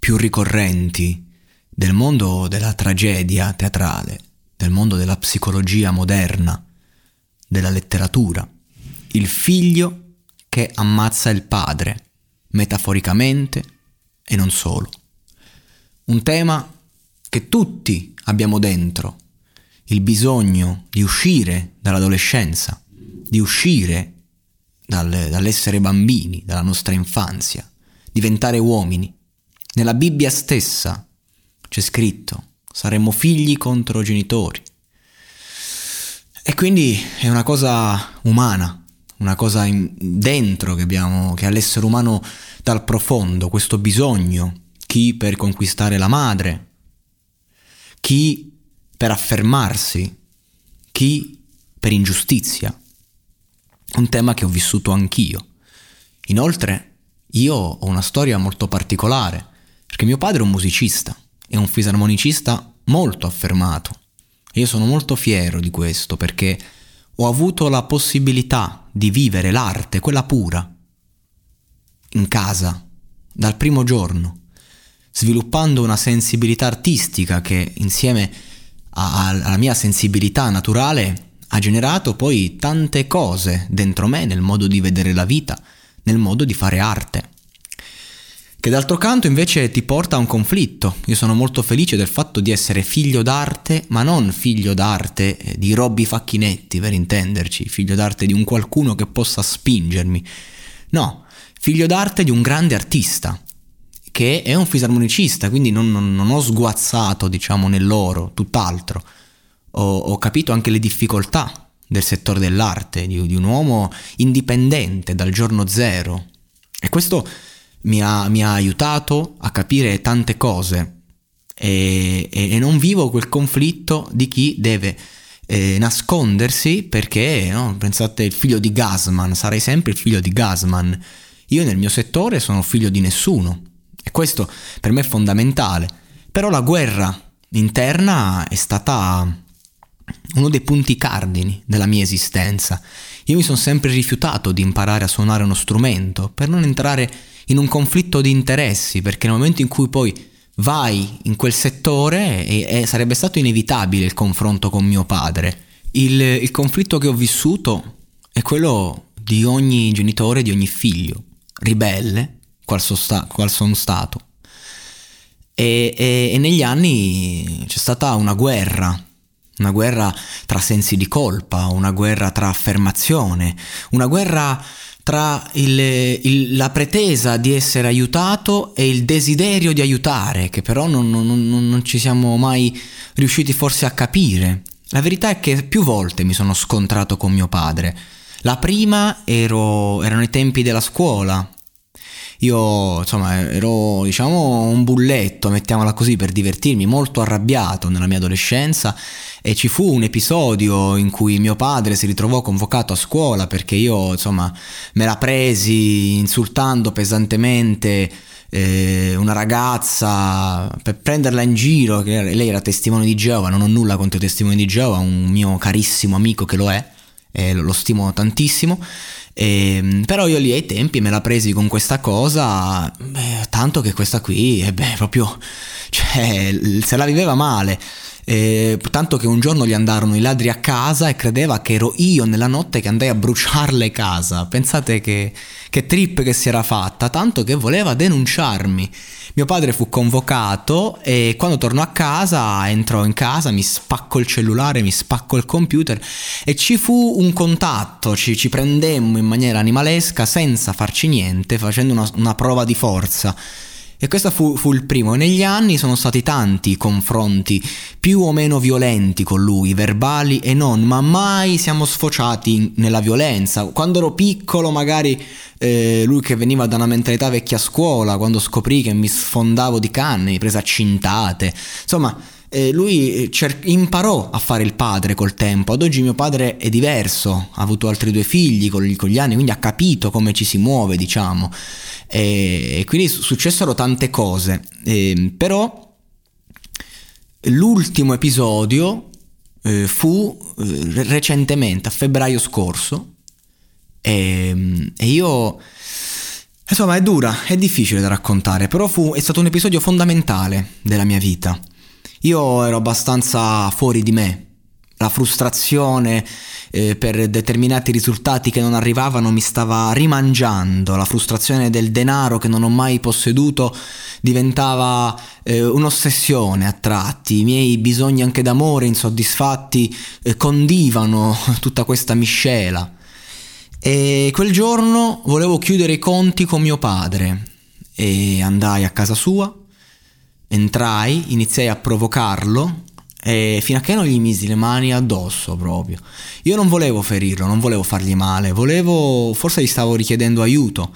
più ricorrenti del mondo della tragedia teatrale, del mondo della psicologia moderna, della letteratura. Il figlio che ammazza il padre, metaforicamente e non solo. Un tema che tutti abbiamo dentro, il bisogno di uscire dall'adolescenza, di uscire dal, dall'essere bambini, dalla nostra infanzia, diventare uomini nella Bibbia stessa c'è scritto, saremmo figli contro genitori. E quindi è una cosa umana, una cosa dentro che abbiamo, che ha l'essere umano dal profondo, questo bisogno, chi per conquistare la madre, chi per affermarsi, chi per ingiustizia. Un tema che ho vissuto anch'io. Inoltre, io ho una storia molto particolare perché mio padre è un musicista, è un fisarmonicista molto affermato. E io sono molto fiero di questo perché ho avuto la possibilità di vivere l'arte, quella pura, in casa, dal primo giorno, sviluppando una sensibilità artistica che insieme a, alla mia sensibilità naturale ha generato poi tante cose dentro me nel modo di vedere la vita, nel modo di fare arte che d'altro canto invece ti porta a un conflitto. Io sono molto felice del fatto di essere figlio d'arte, ma non figlio d'arte eh, di Robby Facchinetti, per intenderci, figlio d'arte di un qualcuno che possa spingermi. No, figlio d'arte di un grande artista, che è un fisarmonicista, quindi non, non, non ho sguazzato, diciamo, nell'oro, tutt'altro. Ho, ho, capito anche le difficoltà del settore dell'arte, di, di un uomo indipendente dal giorno zero. E questo mi ha, mi ha aiutato a capire tante cose e, e, e, non vivo quel conflitto di chi deve eh, nascondersi perché, no, pensate, il figlio di Gasman, sarei sempre il figlio di Gasman. Io nel mio settore sono figlio di nessuno e questo per me è fondamentale. Però la guerra interna è stata uno dei punti cardini della mia esistenza. Io mi sono sempre rifiutato di imparare a suonare uno strumento per non entrare in un conflitto di interessi, perché nel momento in cui poi vai in quel settore e, e sarebbe stato inevitabile il confronto con mio padre. Il, il conflitto che ho vissuto è quello di ogni genitore, di ogni figlio, ribelle, qual, so sta, qual sono stato. E, e, e, negli anni c'è stata una guerra, una guerra tra sensi di colpa, una guerra tra affermazione, una guerra tra il, il, la pretesa di essere aiutato e il desiderio di aiutare, che però non, non, non, ci siamo mai riusciti forse a capire. La verità è che più volte mi sono scontrato con mio padre. La prima ero, erano i tempi della scuola, io, insomma, ero, diciamo, un bulletto, mettiamola così, per divertirmi, molto arrabbiato nella mia adolescenza e ci fu un episodio in cui mio padre si ritrovò convocato a scuola perché io, insomma, me la presi insultando pesantemente eh, una ragazza per prenderla in giro, lei era testimone di Geova, non ho nulla contro i testimoni di Geova, un mio carissimo amico che lo è, e lo, lo stimo tantissimo. E, ehm, però io lì ai tempi me la presi con questa cosa, beh, tanto che questa qui, eh beh, proprio, cioè, se la viveva male. Eh, tanto che un giorno gli andarono i ladri a casa e credeva che ero io nella notte che andai a bruciarle casa. Pensate che, che trip che si era fatta, tanto che voleva denunciarmi. Mio padre fu convocato e quando tornò a casa entrò in casa, mi spacco il cellulare, mi spacco il computer e ci fu un contatto, ci, ci prendemmo in maniera animalesca senza farci niente, facendo una, una prova di forza. E questo fu, fu, il primo. Negli anni sono stati tanti confronti più o meno violenti con lui, verbali e non, ma mai siamo sfociati nella violenza. Quando ero piccolo, magari eh, lui che veniva da una mentalità vecchia scuola, quando scoprì che mi sfondavo di canne, mi prese a cintate. Insomma, eh, lui cer- imparò a fare il padre col tempo. Ad oggi mio padre è diverso, ha avuto altri due figli con, con gli anni, quindi ha capito come ci si muove, diciamo e, quindi successero tante cose. E, però l'ultimo episodio eh, fu eh, recentemente, a febbraio scorso, e, e, io... Insomma, è dura, è difficile da raccontare, però fu, è stato un episodio fondamentale della mia vita. Io ero abbastanza fuori di me, la frustrazione eh, per determinati risultati che non arrivavano mi stava rimangiando, la frustrazione del denaro che non ho mai posseduto diventava eh, un'ossessione a tratti, i miei bisogni anche d'amore insoddisfatti eh, condivano tutta questa miscela. E quel giorno volevo chiudere i conti con mio padre e andai a casa sua, entrai, iniziai a provocarlo e fino a che non gli misi le mani addosso proprio. Io non volevo ferirlo, non volevo fargli male, volevo, forse gli stavo richiedendo aiuto.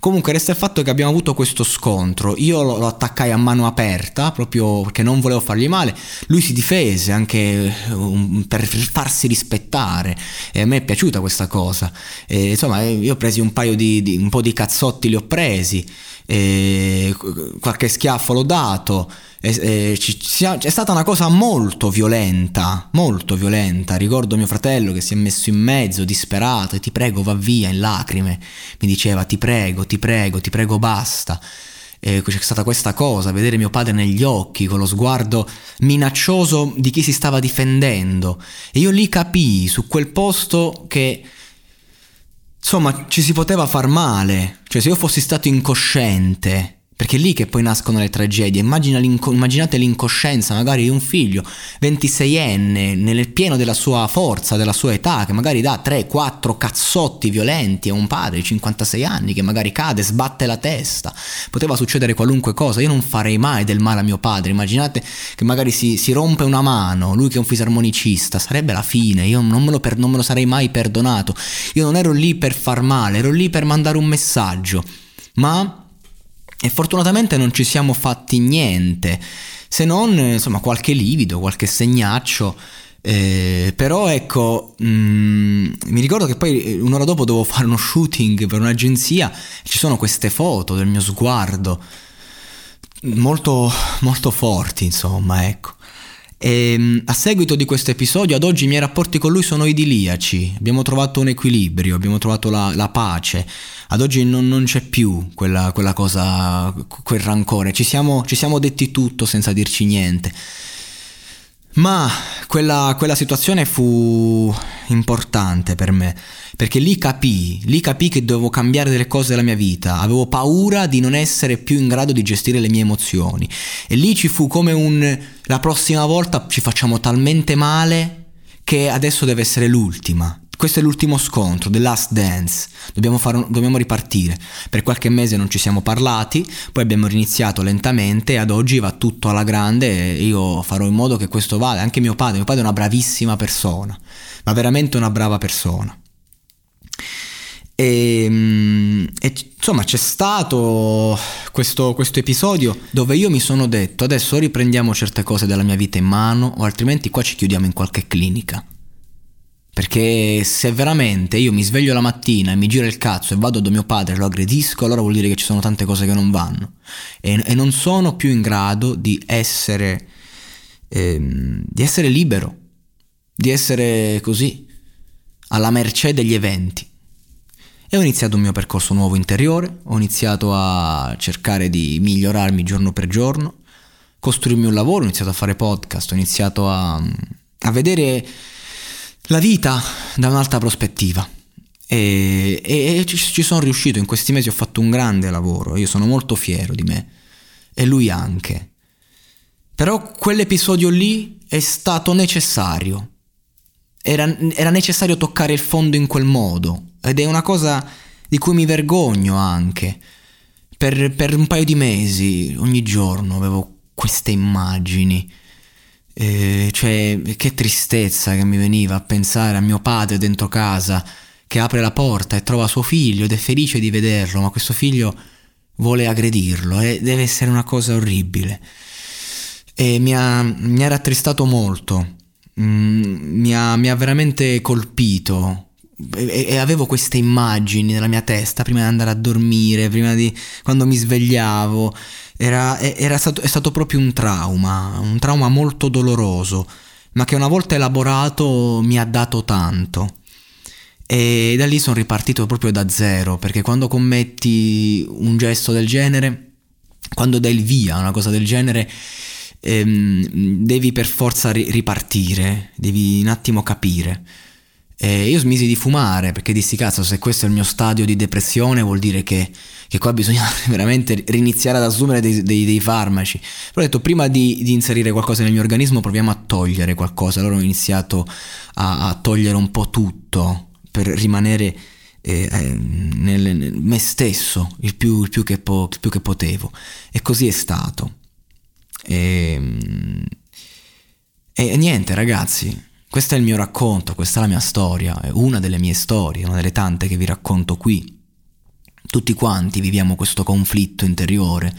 Comunque resta il fatto che abbiamo avuto questo scontro, io lo, lo attaccai a mano aperta proprio perché non volevo fargli male, lui si difese anche um, per farsi rispettare e a me è piaciuta questa cosa. E, insomma io ho presi un paio di, di, un po' di cazzotti li ho presi, qualche schiaffo l'ho dato è, è, stata una cosa molto violenta, molto violenta. Ricordo mio fratello che si è messo in mezzo, disperato, e ti prego va via in lacrime. Mi diceva ti prego, ti prego, ti prego basta. E c'è stata questa cosa, vedere mio padre negli occhi, con lo sguardo minaccioso di chi si stava difendendo. E io lì capii, su quel posto, che insomma ci si poteva far male. Cioè se io fossi stato incosciente perché è lì che poi nascono le tragedie. L'inco- immaginate l'incoscienza magari di un figlio 26enne, nel pieno della sua forza, della sua età, che magari dà 3-4 cazzotti violenti a un padre di 56 anni che magari cade, sbatte la testa. Poteva succedere qualunque cosa. Io non farei mai del male a mio padre. Immaginate che magari si, si rompe una mano, lui che è un fisarmonicista, sarebbe la fine. Io non me, per- non me lo sarei mai perdonato. Io non ero lì per far male, ero lì per mandare un messaggio. Ma e fortunatamente non ci siamo fatti niente, se non insomma qualche livido, qualche segnaccio. Eh, però ecco, mh, mm, mi ricordo che poi eh, un'ora dopo dovevo fare uno shooting per un'agenzia ci sono queste foto del mio sguardo molto, molto forti, insomma, ecco. E, ehm, a seguito di questo episodio, ad oggi i miei rapporti con lui sono idiliaci, abbiamo trovato un equilibrio, abbiamo trovato la, la pace. Ad oggi non, non c'è più quella, quella, cosa, quel rancore, ci siamo, ci siamo detti tutto senza dirci niente. Ma quella, quella, situazione fu importante per me, perché lì capii, lì capii che dovevo cambiare delle cose della mia vita, avevo paura di non essere più in grado di gestire le mie emozioni. E lì ci fu come un la prossima volta ci facciamo talmente male che adesso deve essere l'ultima. Questo è l'ultimo scontro, The Last Dance. Dobbiamo, fare, dobbiamo, ripartire. Per qualche mese non ci siamo parlati, poi abbiamo riniziato lentamente e ad oggi va tutto alla grande e io farò in modo che questo vada. Anche mio padre, mio padre è una bravissima persona, ma veramente una brava persona. E, ehm, e, insomma c'è stato questo, questo, episodio dove io mi sono detto adesso riprendiamo certe cose della mia vita in mano o altrimenti qua ci chiudiamo in qualche clinica Perché se veramente io mi sveglio la mattina e mi giro il cazzo e vado da mio padre e lo aggredisco, allora vuol dire che ci sono tante cose che non vanno. E, e non sono più in grado di essere, ehm, di essere libero, di essere così, alla mercé degli eventi. E ho iniziato un mio percorso nuovo interiore, ho iniziato a cercare di migliorarmi giorno per giorno, costruirmi un lavoro, ho iniziato a fare podcast, ho iniziato a, a vedere la vita da un'altra prospettiva. E, e, e, ci sono riuscito, in questi mesi ho fatto un grande lavoro, io sono molto fiero di me e lui anche. Però quell'episodio lì è stato necessario, era, era necessario toccare il fondo in quel modo ed è una cosa di cui mi vergogno anche. Per, per un paio di mesi, ogni giorno, avevo queste immagini eh, cioè, che tristezza che mi veniva a pensare a mio padre dentro casa che apre la porta e trova suo figlio ed è felice di vederlo, ma questo figlio vuole aggredirlo e deve essere una cosa orribile. E mi ha, mi ha rattristato molto, mm, mi, ha, mi ha veramente colpito e, e, avevo queste immagini nella mia testa prima di andare a dormire, prima di quando mi svegliavo era, era stato, è stato proprio un trauma, un trauma molto doloroso, ma che una volta elaborato mi ha dato tanto. E da lì sono ripartito proprio da zero, perché quando commetti un gesto del genere, quando dai il via a una cosa del genere, ehm, devi per forza ri- ripartire, devi un attimo capire. E io smisi di fumare perché dissi cazzo se questo è il mio stadio di depressione vuol dire che, che qua bisogna veramente riniziare ad assumere dei, dei, dei farmaci. Però ho detto prima di, di, inserire qualcosa nel mio organismo proviamo a togliere qualcosa. Allora ho iniziato a, a togliere un po' tutto per rimanere eh, eh, nel, nel, me stesso il più, il, più po- il più, che potevo. E così è stato. E, e niente ragazzi, questo è il mio racconto, questa è la mia storia, una delle mie storie, una delle tante che vi racconto qui. Tutti quanti viviamo questo conflitto interiore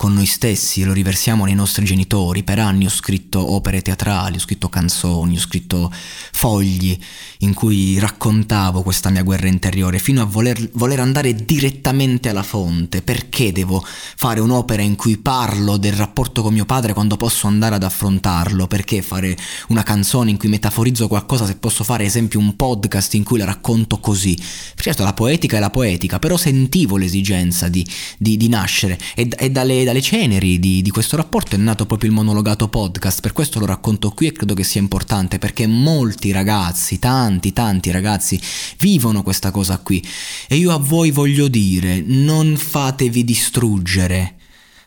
con noi stessi e lo riversiamo nei nostri genitori. Per anni ho scritto opere teatrali, ho scritto canzoni, ho scritto fogli in cui raccontavo questa mia guerra interiore, fino a voler, voler andare direttamente alla fonte. Perché devo fare un'opera in cui parlo del rapporto con mio padre quando posso andare ad affrontarlo? Perché fare una canzone in cui metaforizzo qualcosa se posso fare, ad esempio, un podcast in cui la racconto così? Certo, la poetica è la poetica, però sentivo l'esigenza di, di, di nascere e, e dalle dalle ceneri di, di, questo rapporto è nato proprio il monologato podcast, per questo lo racconto qui e credo che sia importante perché molti ragazzi, tanti, tanti ragazzi vivono questa cosa qui e io a voi voglio dire, non fatevi distruggere.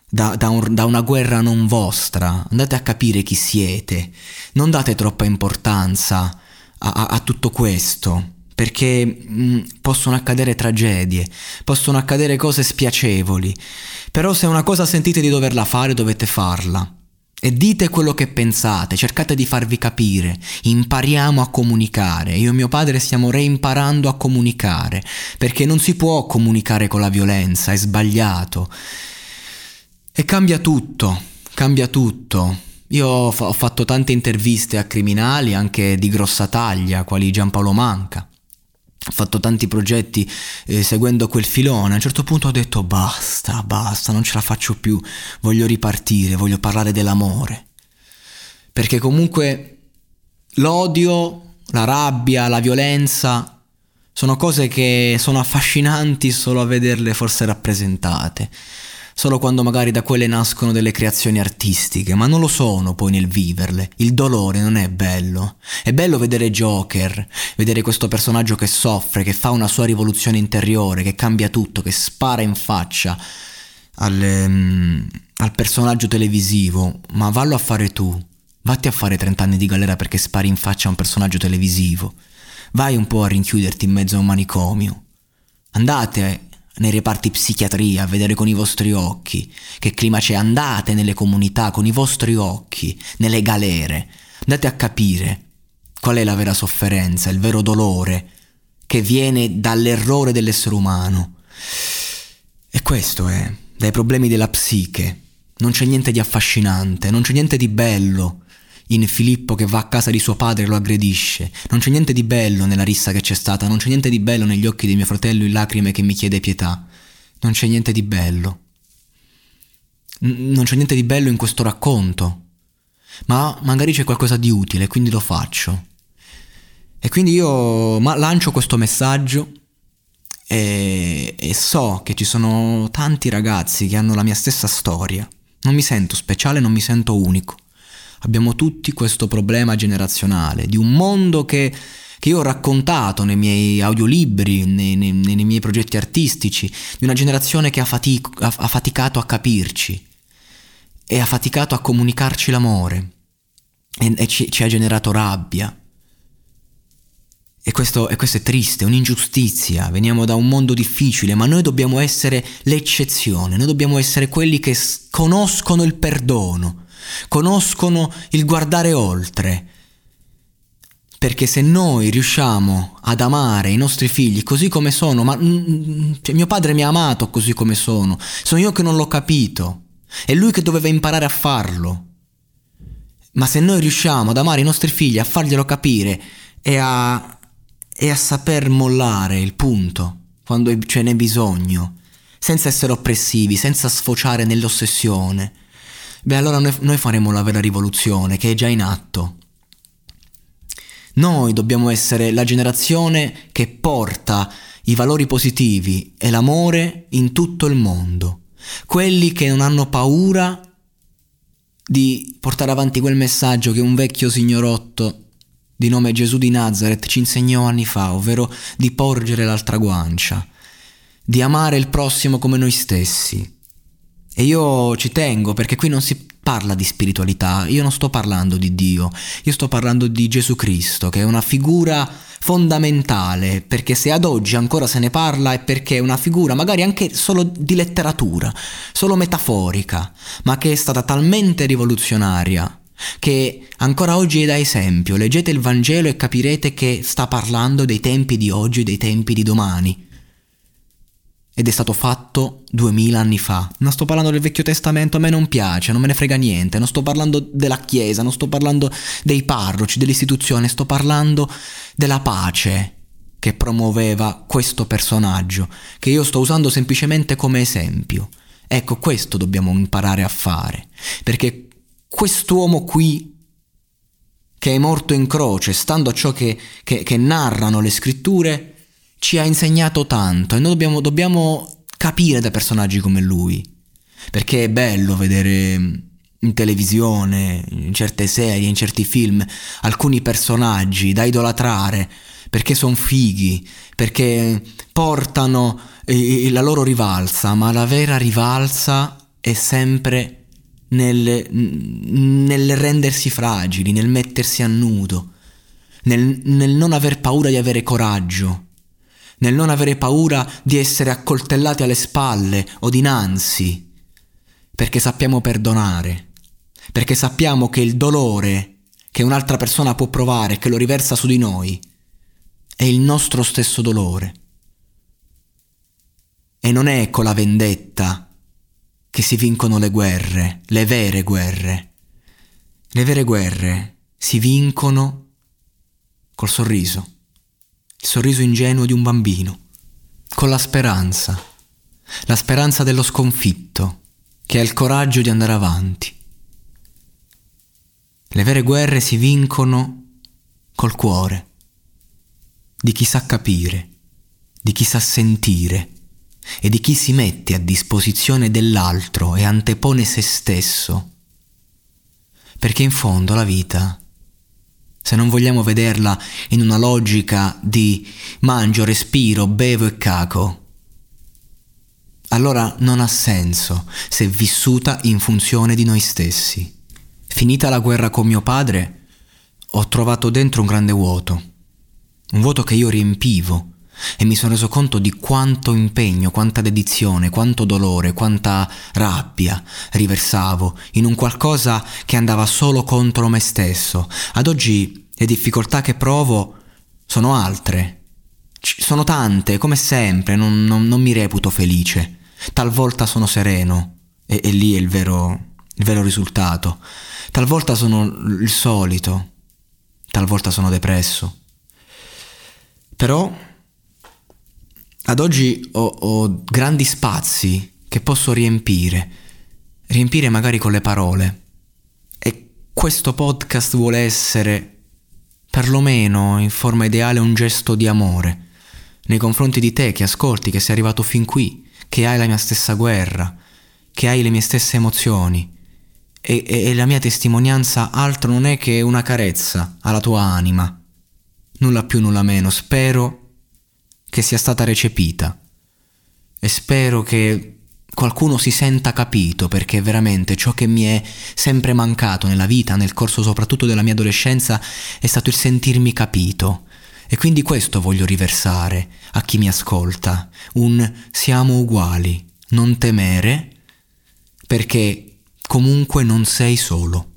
Da, da, un, da, una guerra non vostra, andate a capire chi siete, non date troppa importanza a, a, a tutto questo perché mh, mm, possono accadere tragedie, possono accadere cose spiacevoli, però se una cosa sentite di doverla fare dovete farla. E dite quello che pensate, cercate di farvi capire, impariamo a comunicare. Io e mio padre stiamo reimparando a comunicare, perché non si può comunicare con la violenza, è sbagliato. E cambia tutto, cambia tutto. Io ho fatto tante interviste a criminali, anche di grossa taglia, quali Giampaolo Manca ho fatto tanti progetti eh, seguendo quel filone, a un certo punto ho detto basta, basta, non ce la faccio più, voglio ripartire, voglio parlare dell'amore. Perché comunque l'odio, la rabbia, la violenza sono cose che sono affascinanti solo a vederle forse rappresentate solo quando magari da quelle nascono delle creazioni artistiche, ma non lo sono poi nel viverle. Il dolore non è bello. È bello vedere Joker, vedere questo personaggio che soffre, che fa una sua rivoluzione interiore, che cambia tutto, che spara in faccia al, um, al personaggio televisivo, ma vallo a fare tu. Vatti a fare 30 anni di galera perché spari in faccia a un personaggio televisivo. Vai un po' a rinchiuderti in mezzo a un manicomio. Andate nei reparti psichiatria a vedere con i vostri occhi che clima c'è, andate nelle comunità con i vostri occhi, nelle galere, andate a capire qual è la vera sofferenza, il vero dolore che viene dall'errore dell'essere umano. E questo è, dai problemi della psiche. Non c'è niente di affascinante, non c'è niente di bello in Filippo che va a casa di suo padre e lo aggredisce. Non c'è niente di bello nella rissa che c'è stata, non c'è niente di bello negli occhi di mio fratello in lacrime che mi chiede pietà. Non c'è niente di bello. non c'è niente di bello in questo racconto. Ma magari c'è qualcosa di utile, quindi lo faccio. E quindi io lancio questo messaggio e, e so che ci sono tanti ragazzi che hanno la mia stessa storia. Non mi sento speciale, non mi sento unico. Abbiamo tutti questo problema generazionale di un mondo che, che io ho raccontato nei miei audiolibri, nei, nei, nei, miei progetti artistici, di una generazione che ha, fatic- ha, ha faticato a capirci e ha faticato a comunicarci l'amore e, e ci, ci ha generato rabbia. E questo, e questo, è triste, è un'ingiustizia, veniamo da un mondo difficile, ma noi dobbiamo essere l'eccezione, noi dobbiamo essere quelli che conoscono il perdono, conoscono il guardare oltre. Perché se noi riusciamo ad amare i nostri figli così come sono, ma mm, mm, cioè, mio padre mi ha amato così come sono, sono io che non l'ho capito, è lui che doveva imparare a farlo. Ma se noi riusciamo ad amare i nostri figli, a farglielo capire e a e a saper mollare il punto quando ce n'è bisogno, senza essere oppressivi, senza sfociare nell'ossessione, beh allora noi, noi faremo la vera rivoluzione che è già in atto. Noi dobbiamo essere la generazione che porta i valori positivi e l'amore in tutto il mondo, quelli che non hanno paura di portare avanti quel messaggio che un vecchio signorotto di nome Gesù di Nazareth ci insegnò anni fa, ovvero di porgere l'altra guancia, di amare il prossimo come noi stessi. E io ci tengo perché qui non si parla di spiritualità, io non sto parlando di Dio, io sto parlando di Gesù Cristo, che è una figura fondamentale, perché se ad oggi ancora se ne parla è perché è una figura magari anche solo di letteratura, solo metaforica, ma che è stata talmente rivoluzionaria che ancora oggi è da esempio. Leggete il Vangelo e capirete che sta parlando dei tempi di oggi e dei tempi di domani. Ed è stato fatto duemila anni fa. Non sto parlando del Vecchio Testamento, a me non piace, non me ne frega niente. Non sto parlando della Chiesa, non sto parlando dei parroci, dell'istituzione, sto parlando della pace che promuoveva questo personaggio, che io sto usando semplicemente come esempio. Ecco, questo dobbiamo imparare a fare, perché quest'uomo qui che è morto in croce, stando a ciò che, che, che narrano le scritture, ci ha insegnato tanto e noi dobbiamo, dobbiamo capire da personaggi come lui, perché è bello vedere in televisione, in certe serie, in certi film, alcuni personaggi da idolatrare, perché sono fighi, perché portano la loro rivalsa, ma la vera rivalsa è sempre nel, nel rendersi fragili, nel mettersi a nudo, nel, nel non aver paura di avere coraggio, nel non avere paura di essere accoltellati alle spalle o dinanzi, perché sappiamo perdonare, perché sappiamo che il dolore che un'altra persona può provare, che lo riversa su di noi, è il nostro stesso dolore. E non è con la vendetta che si vincono le guerre, le vere guerre. Le vere guerre si vincono col sorriso, il sorriso ingenuo di un bambino, con la speranza, la speranza dello sconfitto, che ha il coraggio di andare avanti. Le vere guerre si vincono col cuore, di chi sa capire, di chi sa sentire, e di chi si mette a disposizione dell'altro e antepone se stesso. Perché in fondo la vita, se non vogliamo vederla in una logica di mangio, respiro, bevo e caco, allora non ha senso se vissuta in funzione di noi stessi. Finita la guerra con mio padre, ho trovato dentro un grande vuoto, un vuoto che io riempivo e mi sono reso conto di quanto impegno, quanta dedizione, quanto dolore, quanta rabbia riversavo in un qualcosa che andava solo contro me stesso. Ad oggi le difficoltà che provo sono altre, sono tante, come sempre, non, non, non mi reputo felice. Talvolta sono sereno e, e lì è il vero, il vero risultato. Talvolta sono il solito, talvolta sono depresso. Però ad oggi ho, ho grandi spazi che posso riempire, riempire magari con le parole. E questo podcast vuole essere, perlomeno in forma ideale, un gesto di amore nei confronti di te che ascolti, che sei arrivato fin qui, che hai la mia stessa guerra, che hai le mie stesse emozioni. E, e, e la mia testimonianza altro non è che una carezza alla tua anima. Nulla più, nulla meno. Spero che sia stata recepita. E spero che qualcuno si senta capito perché veramente ciò che mi è sempre mancato nella vita, nel corso soprattutto della mia adolescenza, è stato il sentirmi capito, e quindi questo voglio riversare a chi mi ascolta, un siamo uguali, non temere, perché comunque non sei solo.